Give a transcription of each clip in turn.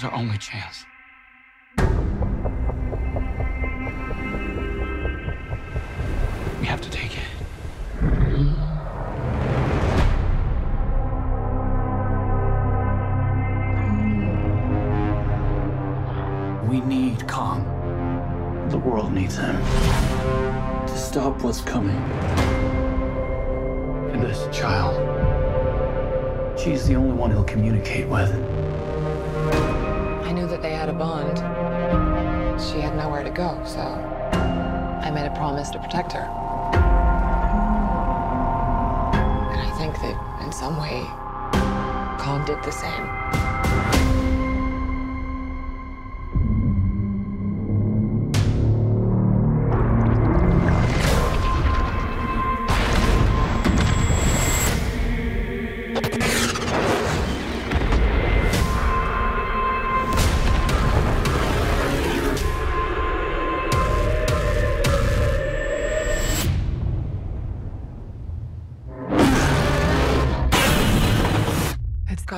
Is our only chance. We have to take it. We need Kong. The world needs him. To stop what's coming. And this child. She's the only one he'll communicate with. A bond. She had nowhere to go, so I made a promise to protect her. And I think that in some way, Kong did the same.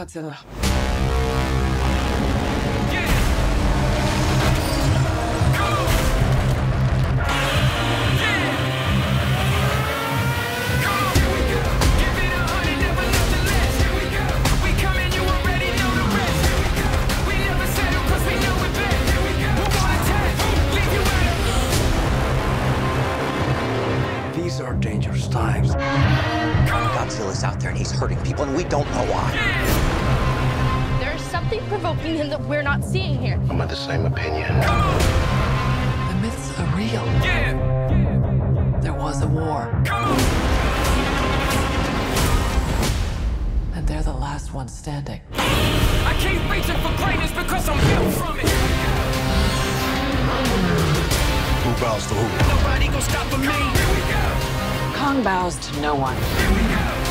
It's Godzilla. These provoking him that we're not seeing here. I'm of the same opinion. The myths are real. There was a war. And they're the last ones standing. I keep reaching for greatness because I'm built from it. Who bows to who? Nobody gonna stop for me. Here we go. Kong bows to no one.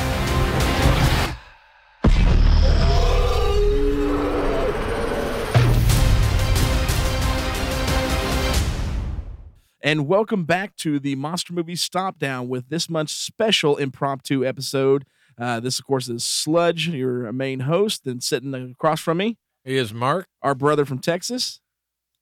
And welcome back to the Monster Movie Stop Down with this month's special impromptu episode. Uh, this, of course, is Sludge, your main host, and sitting across from me, He is Mark. our brother from Texas.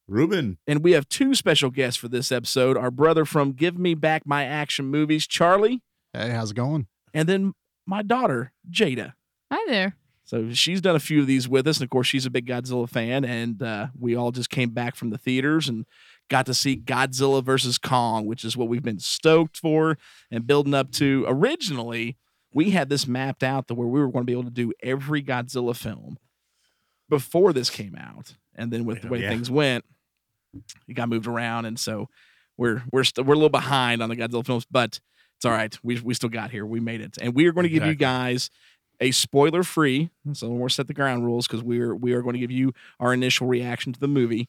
Ruben. And we have two special guests for this episode our brother from Give Me Back My Action Movies, Charlie, Hey, how's it going? and then my daughter, Jada. Hi there. So she's done a few of these with us, and of course she's a big Godzilla fan. And uh, we all just came back from the theaters and got to see Godzilla versus Kong, which is what we've been stoked for and building up to. Originally, we had this mapped out to where we were going to be able to do every Godzilla film before this came out, and then with the way yeah. things went, it got moved around, and so we're we're still we're a little behind on the Godzilla films, but it's all right. We we still got here. We made it, and we are going to give you guys a spoiler free. So we're set the ground rules because we are we are going to give you our initial reaction to the movie.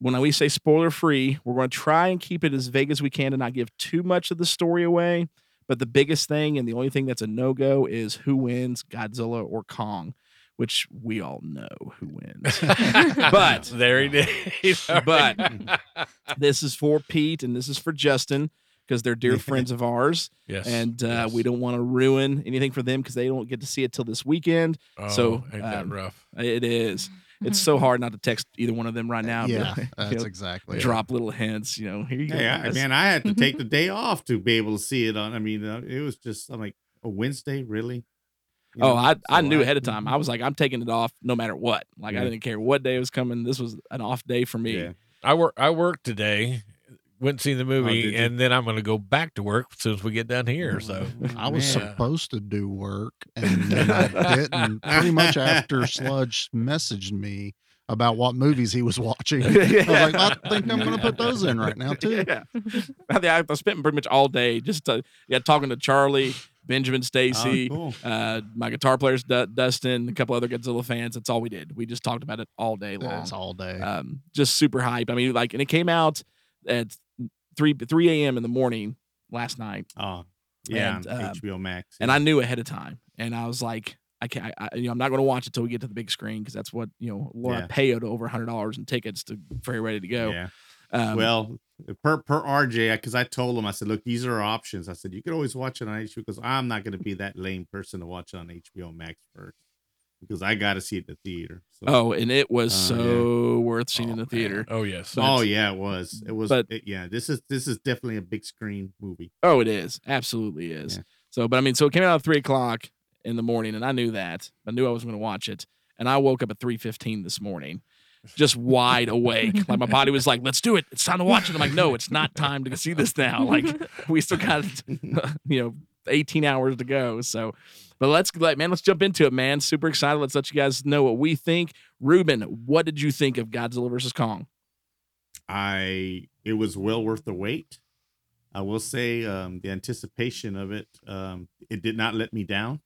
When we say spoiler free, we're going to try and keep it as vague as we can to not give too much of the story away. But the biggest thing and the only thing that's a no go is who wins, Godzilla or Kong, which we all know who wins. but there he did. but this is for Pete and this is for Justin because they're dear friends of ours, yes, and uh, yes. we don't want to ruin anything for them because they don't get to see it till this weekend. Oh, so, ain't that um, rough? It is. It's mm-hmm. so hard not to text either one of them right now. but, yeah, you that's know, exactly. it. drop little hints. You know, here you go. Hey, I, man, I had to mm-hmm. take the day off to be able to see it on. I mean, uh, it was just I'm like a Wednesday, really. You Oh, know, I, I so knew ahead of time. Mm-hmm. I was like, I'm taking it off no matter what. Like I didn't care what day it was coming. This was an off day for me. Yeah. I work. I worked today. Went and seen the movie, did you? and then I'm going to go back to work as soon as we get done here. So I was Man. supposed to do work and then I didn't. Pretty much after Sludge messaged me, about what movies he was watching. I was like, I think I'm going to put those in right now too. Yeah, I, I, I spent pretty much all day just uh, yeah talking to Charlie, Benjamin Stacy, Oh, cool. uh, my guitar players Du- Dustin, a couple other Godzilla fans. That's all we did. We just talked about it all day long. That's all day. um, just super hype. I mean, like, and it came out at three three a.m. in the morning last night, Oh, yeah, And, um, HBO Max. and I knew ahead of time, and I was like, I can't, I, you know, I'm not going to watch it till we get to the big screen because that's what you know, Laura Yeah. paid over a hundred dollars in tickets to very ready to go. Yeah. Um, well, per per RJ, because I told him, I said, look, these are options. I said, you could always watch it on HBO because I'm not going to be that lame person to watch it on HBO Max first because I got to see it in the theater. So, oh, and it was Uh, yeah. so worth seeing Oh, in the man. theater. Oh yes. but- oh yeah, it was. It was. but- it- yeah, this is this is definitely a big screen movie. Oh, it is. Absolutely is. Yeah. So, but I mean, so it came out at three o'clock in the morning, and I knew that. I knew I was going to watch it, and I woke up at three fifteen this morning, just wide awake. Like my body was like, "Let's do it. It's time to watch it." I'm like, "No, it's not time to see this now. Like we still got, you know, eighteen hours to go." So, but let's like, man, let's jump into it, man. Super excited. Let's let you guys know what we think. Ruben, what did you think of Godzilla versus Kong? I it was well worth the wait. I will say um, the anticipation of it um, it did not let me down.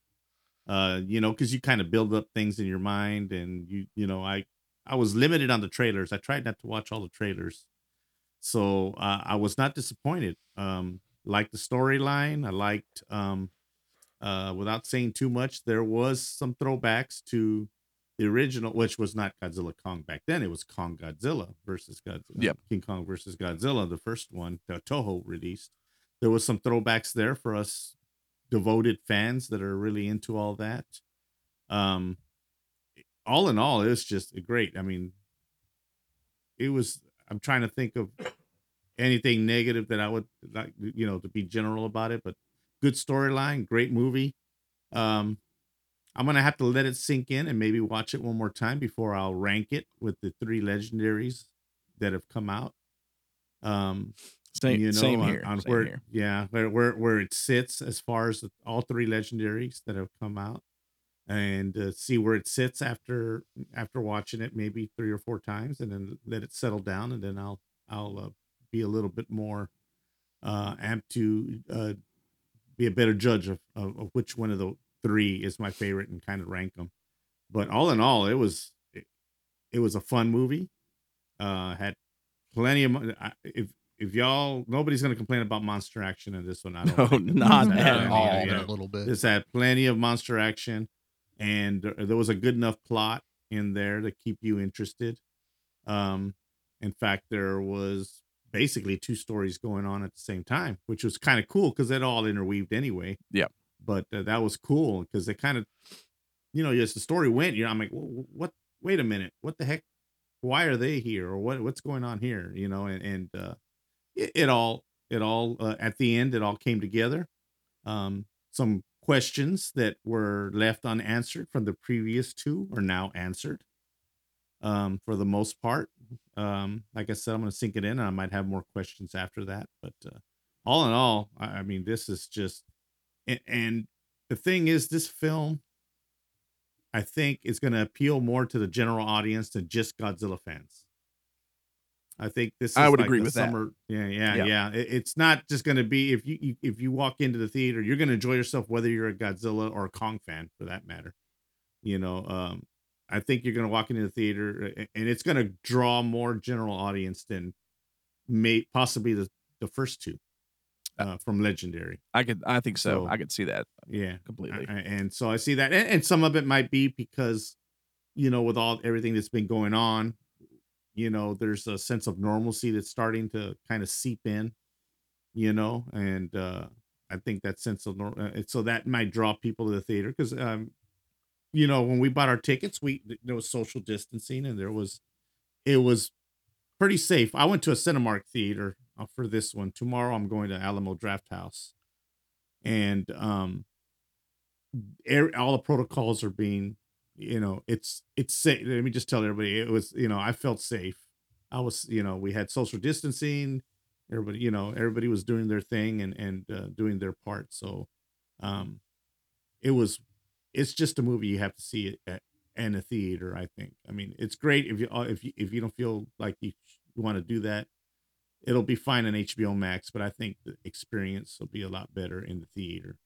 Uh, you know, because you kind of build up things in your mind, and you you know I I was limited on the trailers. I tried not to watch all the trailers, so uh, I was not disappointed. Um, liked the storyline. I liked um, uh, without saying too much, there was some throwbacks to the original, which was not Godzilla Kong back then. It was Kong Godzilla versus Godzilla. Yep. King Kong versus Godzilla, the first one that Toho released. There was some throwbacks there for us devoted fans that are really into all that. Um, all in all, it was just great. I mean, it was. I'm trying to think of anything negative that I would like, you know, to be general about it, but good storyline, great movie. Um, I'm gonna have to let it sink in and maybe watch it one more time before I'll rank it with the three legendaries that have come out. Um, Same, you know, same on, here. on same where, here. yeah, where, where where it sits as far as all three legendaries that have come out, and uh, see where it sits after after watching it maybe three or four times, and then let it settle down, and then I'll I'll uh, be a little bit more uh, amped to uh, be a better judge of, of, of which one of the three is my favorite and kind of rank them. But all in all, it was it, it was a fun movie. Uh, had plenty of mo- I- if if y'all nobody's gonna complain about monster action in this one. I don't. No, not at had plenty, all. you know, a little bit. This had plenty of monster action, and there, there was a good enough plot in there to keep you interested. Um, in fact, there was basically two stories going on at the same time, which was kind of cool because it all interweaved anyway. Yep. But uh, that was cool because it kind of, you know, as the story went, you know, I'm like, "Wh- what? Wait a minute, what the heck? Why are they here, or what? What's going on here? You know, and and uh, it, it all, it all uh, at the end, it all came together. Um, some questions that were left unanswered from the previous two are now answered. Um, for the most part, um, like I said, I'm going to sink it in, and I might have more questions after that. But uh, all in all, I, I mean, this is just, and, and the thing is, this film, I think, is going to appeal more to the general audience than just Godzilla fans. I think this. Is I would like agree with that. summer, Yeah, yeah, Yeah. yeah. It- it's not just going to be if you you- if you walk into the theater, you're going to enjoy yourself whether you're a Godzilla or a Kong fan, for that matter. You know, um, I think you're going to walk into the theater and it's going to draw more general audience than may possibly the the first two uh, from Legendary. I could, I think so. So- I could see that Yeah, completely. I- and so I see that, and, and some of it might be because, you know, with all everything that's been going on, you know, there's a sense of normalcy that's starting to kind of seep in, you know, and uh, I think that sense of nor- uh, so that might draw people to the theater because, um, you know, when we bought our tickets, we there was social distancing and there was, it was pretty safe. I went to a Cinemark theater uh, for this one. Tomorrow I'm going to Alamo Drafthouse, and um all the protocols are being you know it's it's safe let me just tell everybody it was you know i felt safe i was you know we had social distancing everybody you know everybody was doing their thing and and uh, doing their part so um it was it's just a movie you have to see it at, and a theater. I think. I mean, it's great if you uh, if you if you don't feel like you want to do that, it'll be fine on HBO Max. But I think the experience will be a lot better in the theater.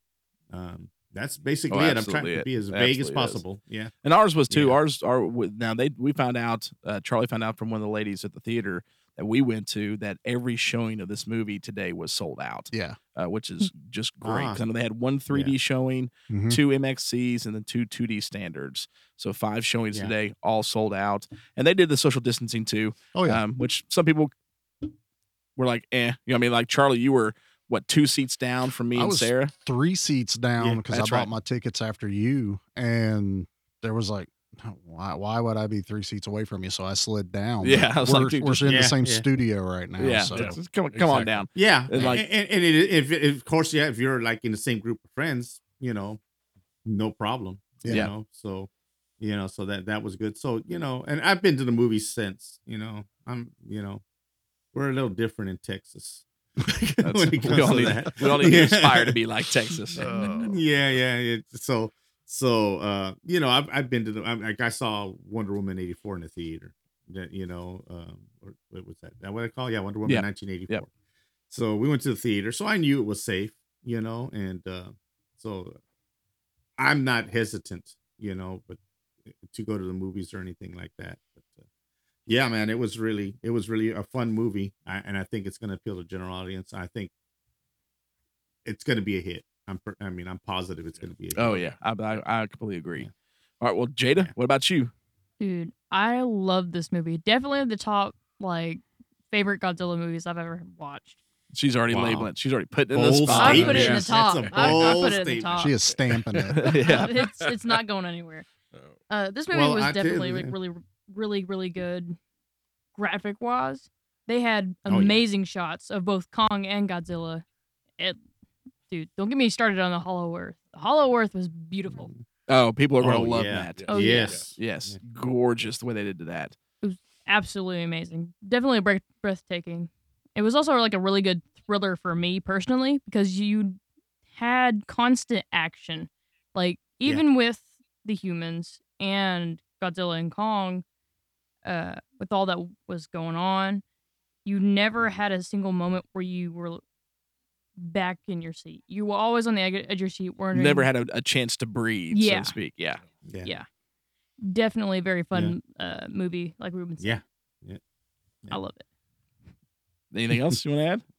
Um, that's basically it. I'm trying absolutely to be as vague as is. possible. Yeah. And ours was too. Yeah. Ours are now they we found out. Uh, Charlie found out from one of the ladies at the theater that we went to that every showing of this movie today was sold out. Yeah. uh, which is just great. Ah. I know they had one 3D showing, Mhm. two MXCs, and then two 2D standards. So five showings Yeah. today, all sold out. And they did the social distancing too, Oh yeah. um, which some people were like, eh. You know, what I mean, like Charlie, you were what two seats down from me I and was Sarah. Three seats down because I bought right. my tickets after you, and there was like, why? Why would I be three seats away from you? So I slid down. Yeah, I was we're, like, dude, we're just- in Yeah, the same yeah. studio right now. yeah, So just come, come on down. Yeah, And and like- and, and it, if, if of course, yeah, if you're like in the same group of friends, you know, no problem. You Yeah. know, so you know, so that that was good. So you know, and I've been to the movies since. You know, I'm you know, we're a little different in Texas. When it we comes all to need, that. we all need to aspire to be like Texas. Oh. yeah, yeah. It, so so uh, you know, I've I've been to the I, like I saw Wonder Woman eighty four in the theater. That you know, um, or what was that? That what I call? Yeah, Wonder Woman Yeah. nineteen eighty four. Yep. So we went to the theater, so I knew it was safe, you know, and uh, so I'm not hesitant, you know, but uh, to go to the movies or anything like that. But uh, yeah, man, it was really it was really a fun movie, I, and I think it's going to appeal to general audience. I think it's going to be a hit. I'm, per- I mean, I'm positive it's going to be. A hit. Oh yeah, I, I, I completely agree. Yeah. All right, well, Jada, Yeah. what about you? Dude, I love this movie. Definitely the top like favorite Godzilla movies I've ever watched. She's already Wow. labeling it. She's already putting it in the spot. I put it in the top. that's a I, I put it in the top. she is stamping it. yeah. it's it's not going anywhere. Uh, this movie Well, was I tell you, definitely really, really, really good. Graphic wise, they had Oh, yeah. amazing shots of both Kong and Godzilla. It, dude, don't get me started on the Hollow Earth. The Hollow Earth was beautiful. Oh, people are going to Oh, love yeah. that. Oh, yeah. yes. Yes, gorgeous the way they did to that. It was absolutely amazing. Definitely breath- breathtaking. It was also like a really good thriller for me personally because you had constant action. Like Yeah. even with the humans and Godzilla and Kong, uh, with all that was going on, you never had a single moment where you were back in your seat. You were always on the edge edge of your seat. Wondering, Never had a, a chance to breathe, so Yeah. to speak. Yeah. Yeah. Yeah. Definitely a very fun uh, movie, like Ruben said. Yeah. Yeah. I love it. Anything else you want to add?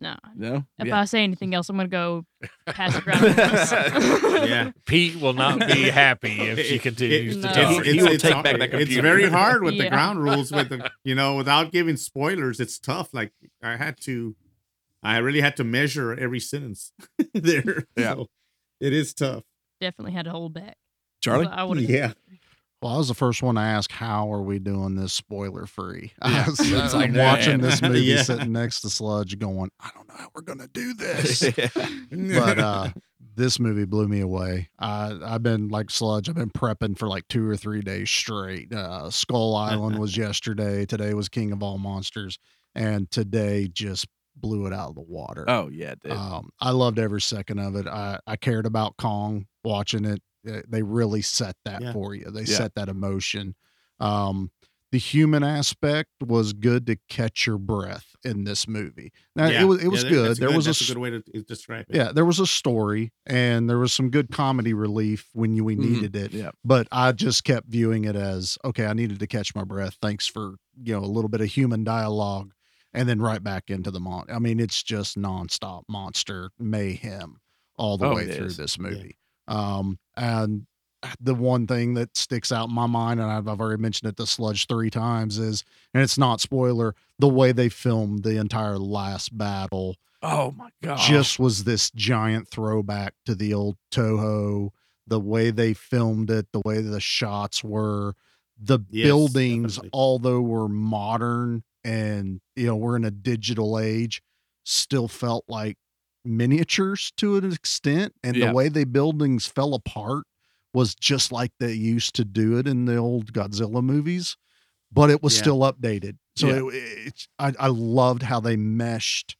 No, No. If Yeah. I say anything else, I'm gonna go pass the ground. Yeah. Pete will not be happy if she continues No. to talk. He will take hard- back that computer. It's very hard with the ground rules. With the you know, without giving spoilers, it's tough. Like I had to, I really had to measure every sentence there. Yeah. So it is tough. Definitely had to hold back. Charlie? I would have. Yeah. Well, I was the first one to ask, how are we doing this spoiler free? Yeah. I was, It's like, I'm watching this movie Yeah. sitting next to Sludge going, I don't know how we're going to do this. Yeah. but uh, this movie blew me away. I, I've been like Sludge, I've been prepping for like two or three days straight. Uh, Skull Island was yesterday. Today was King of All Monsters. And today just blew it out of the water. Oh yeah, it did. Um, I loved every second of it. I, I cared about Kong watching it. They really set that Yeah. for you. They Yeah. set that emotion. Um, the human aspect was good to catch your breath in this movie. Now Yeah. it was it was that- good. that's There was a, that's s- a good way to to describe it. yeah, there was a story and there was some good comedy relief when you, we Mhm. needed it. Yeah. But I just kept viewing it as okay. I needed to catch my breath. Thanks for you know a little bit of human dialogue, and then right back into the mon. I mean, it's just nonstop monster mayhem all the Oh, way through is. this Yeah. movie. Um, and the one thing that sticks out in my mind, and I've, I've already mentioned it to Sludge three times, is and it's not spoiler the way they filmed the entire last battle oh my god. just was this giant throwback to the old Toho, the way they filmed it, the way the shots were, the Yes, buildings, definitely. although were modern and you know we're in a digital age, still felt like miniatures to an extent, and Yeah. the way they buildings fell apart was just like they used to do it in the old Godzilla movies, but it was Yeah. still updated. So Yeah. it, it's I, I loved how they meshed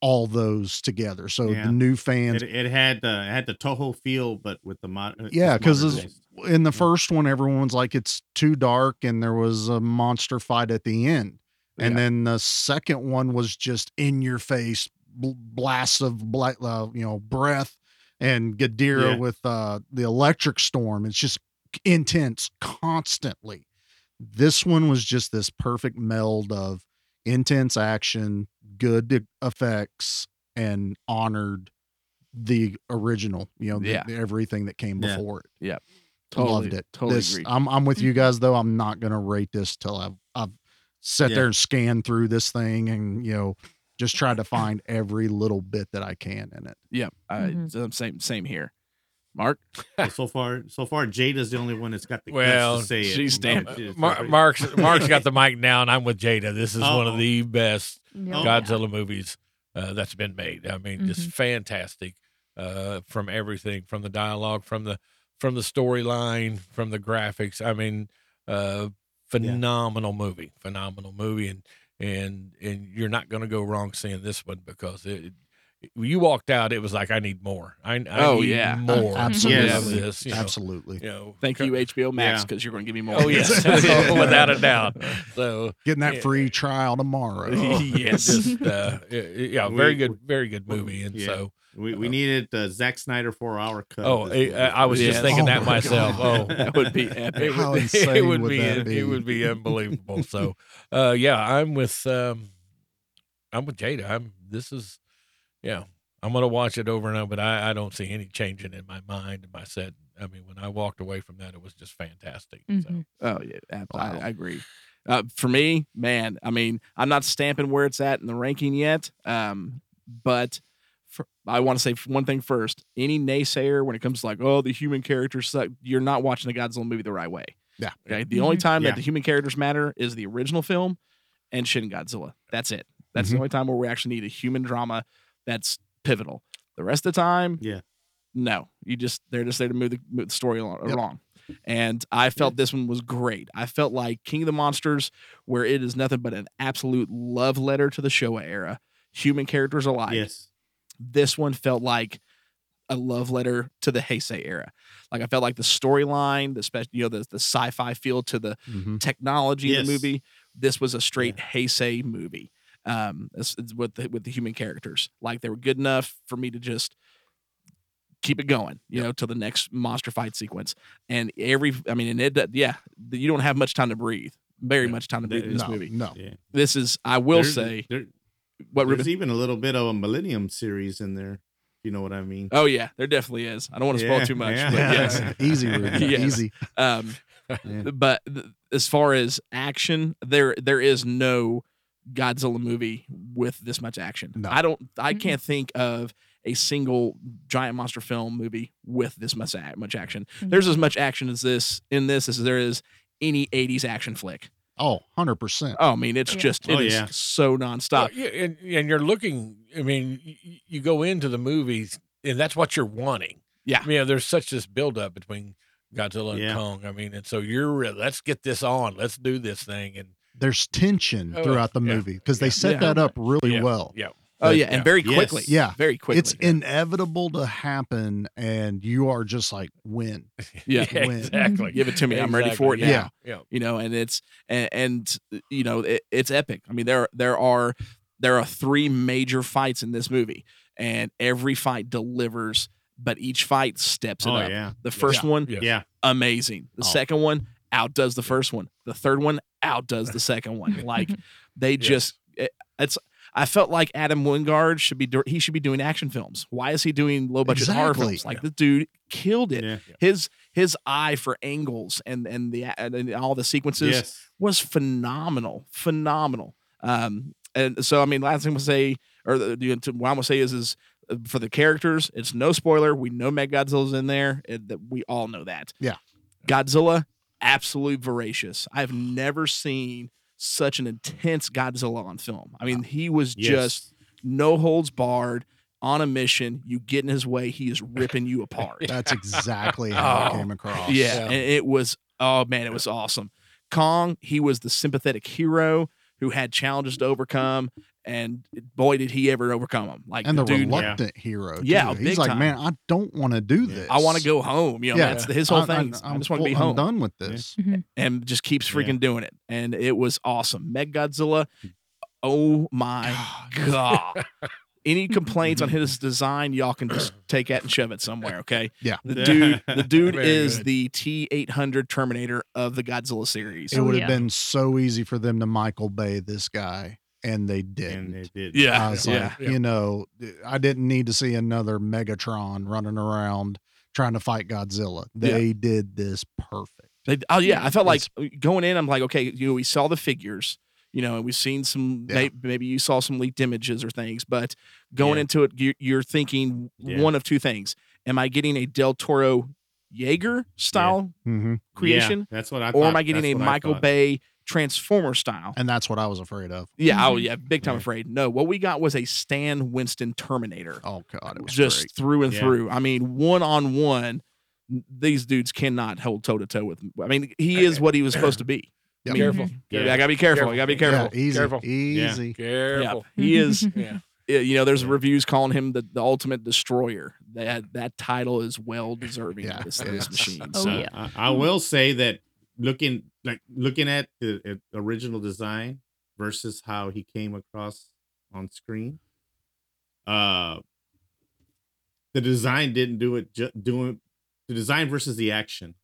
all those together. So the new fans, It, it had uh, it had the Toho feel, but with the mod. uh, Yeah, because in the first one, everyone's like it's too dark, and there was a monster fight at the end. And Yeah. then the second one was just in your face bl- blasts of black, uh, you know, breath, and Ghidorah Yeah. with uh, the electric storm. It's just intense constantly. This one was just this perfect meld of intense action, good effects, and honored the original. You know, the- Yeah. the- everything that came Yeah. before it. Yep. Loved it. totally This- agree. I'm I'm with you guys though. I'm not gonna rate this till I've I've sat Yeah. there and scanned through this thing and you know just try to find every little bit that I can in it. Yep. I, Mhm. so same same here. Mark. So, so far, so far, Jada's the only one that's got the guts to say it. she's damn- She's- Mar- Mark's Mark's got the mic now, and I'm with Jada. This is one of the best Yeah. Oh. Godzilla movies uh, that's been made. I mean, just Mhm. fantastic uh, from everything, from the dialogue, from the from the storyline, from the graphics. I mean, uh, phenomenal movie, phenomenal movie, and and and you're not going to go wrong seeing this one because it. when you walked out, it was like I need more. I, I Oh, need yeah. more. Absolutely. of this. You know, Absolutely. you know, Thank you, HBO Max, Yeah. because you're going to give me more. Oh yes, without a doubt. So Getting that Yeah. free trial tomorrow. yes. just uh, yeah, yeah, very good, very good movie. And Yeah. so, We, we needed the Zack Snyder four hour cut. oh, I. I was just thinking Oh that my myself. God. Oh, that would be epic. it would, insane it would would be, that it would be? be unbelievable. So, uh, yeah, I'm with, um, I'm with Jada. I'm. This is, yeah, I'm gonna watch it over and over, but I, I don't see any changing in my mind and my set. I mean, when I walked away from that, it was just fantastic. So. Mhm. Oh yeah, Wow. I, I agree. Uh, for me, man, I mean, I'm not stamping where it's at in the ranking yet, um, but for, I want to say one thing first. Any naysayer when it comes to like, oh, the human characters suck, you're not watching the Godzilla movie the right way. Yeah. Okay. The only time Yeah. that the human characters matter is the original film and Shin Godzilla. That's it. That's the Mhm. only time where we actually need a human drama that's pivotal. The rest of the time, Yeah. no, you just they're just there to move the, move the story along. Yep. along. And I felt this one was great. I felt like King of the Monsters, where it is nothing but an absolute love letter to the Showa era, human characters alike. yes. This one felt like a love letter to the Heisei era. Like I felt like the storyline, the special, you know, the the sci-fi feel to the Mhm. technology in the movie. This was a straight Heisei movie. Um, it's, it's with the with the human characters. Like they were good enough for me to just keep it going, you know, to the next monster fight sequence. And every, I mean, and it, yeah, you don't have much time to breathe. Very Yeah. much time to breathe in this no, movie. no. Yeah. This is, I will There's- say, there, what there's Ruben? even a little bit of a Millennium series in there. You know what I mean. Oh yeah, there definitely is. I don't want to spoil too much, yeah. but yes. easy, Ruben. Yes. Easy. Um, Yeah. but th- as far as action, there there is no Godzilla movie with this much action. No. I don't. I Mm-mm. can't think of a single giant monster film movie with this much much action. There's as much action as this in this as there is any 80s action flick. Oh, 100%. Oh, I mean, it's Yeah. just it Oh, is yeah. so nonstop. Well, yeah, and, and you're looking. I mean, you, you go into the movies, and that's what you're wanting. Yeah. I mean, there's such this buildup between Godzilla and Yeah. Kong. I mean, and so you're let's get this on. Let's do this thing. And There's tension Oh, throughout the yeah. movie because they set Yeah. that up really yeah, well. Yeah. Oh but- yeah, and yeah. very Yes. quickly. Yeah. very quickly. It's inevitable to happen, and you are just like, win. yeah. win. exactly. Give it to me. I'm ready for it Exactly. now. Yeah. you know and it's and, and you know it, it's epic i mean there there are there are three major fights in this movie and every fight delivers but each fight steps it Oh up yeah. the first one Yeah. Yeah. amazing the Oh. second one outdoes the first one the third one outdoes the second one like they just it, it's I felt like Adam Wingard should be do- he should be doing action films. Why is he doing low budget horror films? Like the dude killed it. Yeah. His his eye for angles and and the and all the sequences Yes. was phenomenal, phenomenal. Um, and so I mean, last thing to say, or the, the what I'm gonna say is, is uh, for the characters, it's no spoiler. We know Mechagodzilla's in there. It, that we all know that. Yeah. Godzilla, absolute voracious. I've never seen such an intense Godzilla on film. I mean, uh, he was Yes. just no holds barred on a mission. You get in his way, he is ripping you apart. That's exactly how Oh, it came across. Yeah, and it was oh man, it was awesome. Kong, he was the sympathetic hero who had challenges to overcome, and boy, did he ever overcome them! Like and the dude, reluctant hero. Yeah, too. big he's like, time. man, I don't want to do this. I want to go home. You know, Yeah. that's his whole I- thing. I, I, am just want to be I'm home. done with this. Mm-hmm. and just keeps Yeah. freaking doing it. And it was awesome. Mechagodzilla. Oh my god. Any complaints on his design, y'all can just take that and shove it somewhere, okay? Yeah. The dude, the dude is good. the T eight hundred Terminator of the Godzilla series. It Oh, would have yeah. been so easy for them to Michael Bay this guy, and they didn't. and they did. Yeah, I was yeah, like, yeah. you know, I didn't need to see another Megatron running around trying to fight Godzilla. They did this perfect. They, oh yeah, I felt like It's- going in. I'm like, okay, you know, we saw the figures, you know, and we've seen some. Yeah. Maybe you saw some leaked images or things, but going Yeah. into it, you, you're thinking Yeah. one of two things: Am I getting a Del Toro Jaeger style hmm creation, Yeah, that's what I. or thought. am I getting That's a Michael. Bay Transformer style? And that's what I was afraid of. Yeah, oh Mhm. yeah, big time Yeah. afraid. No, what we got was a Stan Winston Terminator, Oh god, it was just great. through and Yeah. through. I mean, one on one, these dudes cannot hold toe to toe with. I mean, he is what he was supposed to be. I mean, Careful. Yeah, Yeah. I gotta be careful. I gotta be careful. Yeah, easy, Careful. easy. Yeah, Careful. he is. Yeah. yeah, You know, there's Yeah. reviews calling him the, the ultimate destroyer. That that title is well deserving Yeah, of this, it this machine. Oh, so, yeah. I, I will say that looking like looking at the original design versus how he came across on screen, uh, the design didn't do it. Ju- doing the design versus the action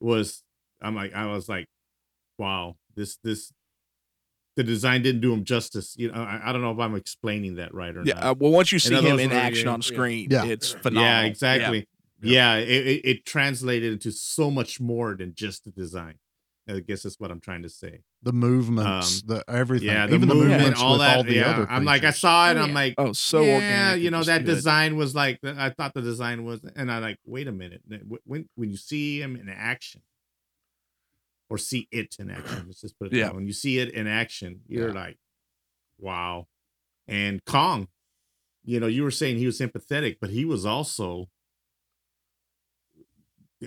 was. I'm like I was like, wow, this this. The design didn't do him justice. You know, I, I don't know if I'm explaining that right or yeah. not. uh, well, once you see him in action on screen, Yeah. it's phenomenal. Yeah, exactly. Yeah. Yeah, it, it, it translated into so much more than just the design. I guess that's what I'm trying to say. The movements, the everything. Um, Yeah, the even the movement, movements all with that. all the yeah, other. I'm like, I saw it. Oh, I'm yeah. like, Oh, so yeah, you know that good. design was like. I thought the design was, and I like, wait a minute. When when you see him in action, or see it in action, let's just put it. Yeah. Yeah. When you see it in action, you're Yeah. like, wow. And Kong, you know, you were saying he was sympathetic, but he was also.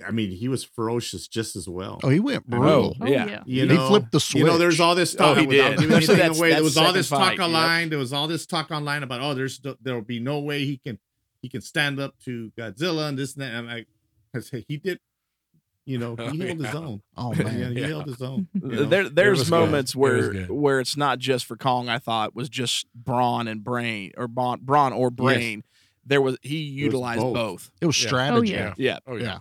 I mean, he was ferocious just as well. Oh, he went Oh, brutal. Oh, yeah. yeah. You He flipped the switch. You know, there's all this Oh, talk. he did. giving Especially anything that's- away. There was all second this fight, talk yep. online. There was all this talk online about oh, there's there will be no way he can he can stand up to Godzilla and this and that. And I'm like, I say he did. You know, oh, he held his own. Oh Yeah, man, he Yeah. held his own. you know? There, there's was good. moments It where where it's not just for Kong. I thought was just brawn and brain, or brawn, brawn or brain. There was he utilized both. both. it was Yeah. strategy. Oh, yeah. Yeah, Oh Yeah.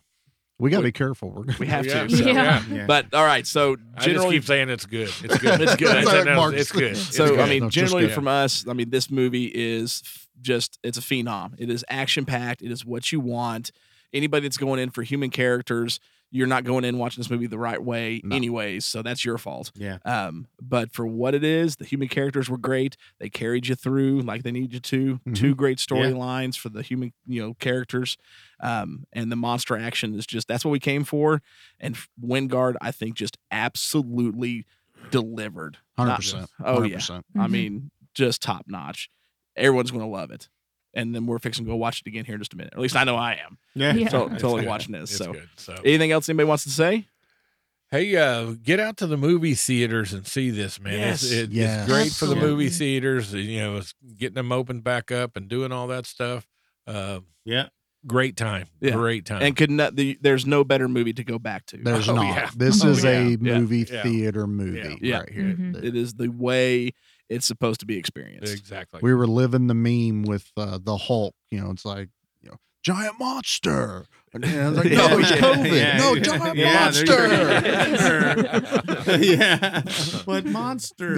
We got to be careful. We're gonna we have to. So. Yeah. Yeah. But all right, so I just keep saying it's good. It's good. It's good. That's it. No, it's good. It's so good. I mean, No, generally from us, I mean, this movie is just it's a phenom. It is action packed. It is what you want. Anybody that's going in for human characters, you're not going in watching this movie the right way, No. anyways. So that's your fault. yeah. Um, but for what it is, the human characters were great. They carried you through like they needed you to. Mm-hmm. Two great storylines for the human, you know, characters. Um, and the monster action is just that's what we came for. And f- Wingard, I think, just absolutely delivered. hundred Not- percent. Oh yeah. 100%. I mean, just top notch. Everyone's gonna love it. And then we're fixing to go watch it again here in just a minute. Or at least I know I am. Yeah. Yeah. So, It's totally good. watching this. It's so good. So anything else anybody wants to say? Hey, uh, get out to the movie theaters and see this, man. It's, Yes. it, Yes. it's great for the movie theaters. You know, it's getting them opened back up and doing all that stuff. Uh, Yeah. great time. Yeah. Great time. And could not the, there's no better movie to go back to. There's Oh, not. yeah. This Oh, is yeah. a movie Yeah. theater movie Yeah. right here. Mhm. It is the way it's supposed to be experienced. exactly. We were living the meme with uh, the Hulk. You know, it's like you know, giant monster. And I was like, Yeah, no, it's COVID. yeah, no, yeah, giant yeah, monster. yeah. What monster?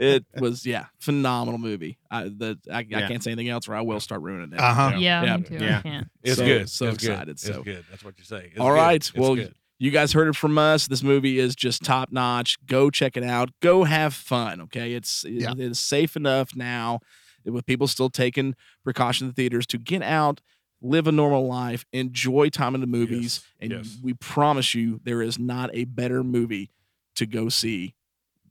it was yeah, phenomenal movie. I the I, I can't say anything else, or I will start ruining it. Uh huh. Yeah, Yeah. me too. Yeah. I it's so- good. so it's good. excited, It's so. good. That's what you say. It's All good. right, It's well, good. You guys heard it from us. This movie is just top notch. Go check it out. Go have fun. Okay, it's Yeah. it is safe enough now with people still taking precaution in the theaters to get out, live a normal life, enjoy time in the movies, Yes, and yes. we promise you there is not a better movie to go see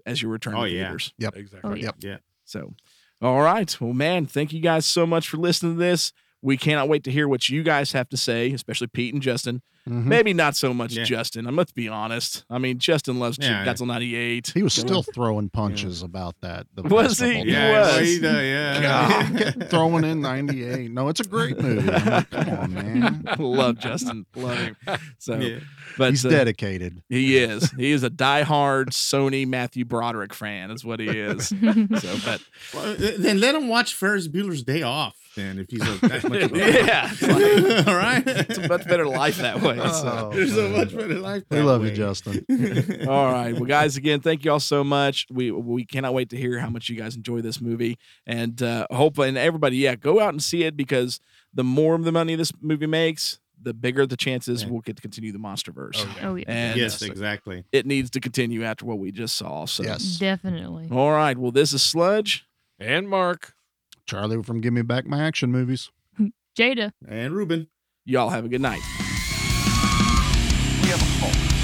as you return Oh, to yeah. theaters. Yep, exactly. Oh, yeah. Yep. Yeah. So, all right. Well, man, thank you guys so much for listening to this. We cannot wait to hear what you guys have to say, especially Pete and Justin. Mhm. Maybe not so much Yeah. Justin. I'm let's be honest. I mean, Justin loves Yeah. Godzilla 98. He was still throwing punches about that. The Was he? couple He. Yeah, was. he, uh, yeah. Throwing in 98. No, it's a great movie. Like, come on, man. love Justin. Love him. So, Yeah. but He's uh, dedicated. He is. He is a diehard Sony Matthew Broderick fan. Is what he is. so, but Well, then let him watch Ferris Bueller's Day Off. Then, if he's a, that much of a yeah, like- all right. it's a much better life that way. So. Oh, There's a much better life. We that love you. Justin. All right. Well, guys, again, thank you all so much. We we cannot wait to hear how much you guys enjoy this movie, and uh, hope and everybody, yeah, go out and see it because the more of the money this movie makes, the bigger the chances Yeah. we'll get to continue the MonsterVerse. Oh, yeah. Oh yeah, And yes, exactly. it needs to continue after what we just saw. So, Yes. definitely. all right. Well, this is Sludge. And Mark. Charlie from Give Me Back My Action movies. Jada. And Ruben. Y'all have a good night. Home.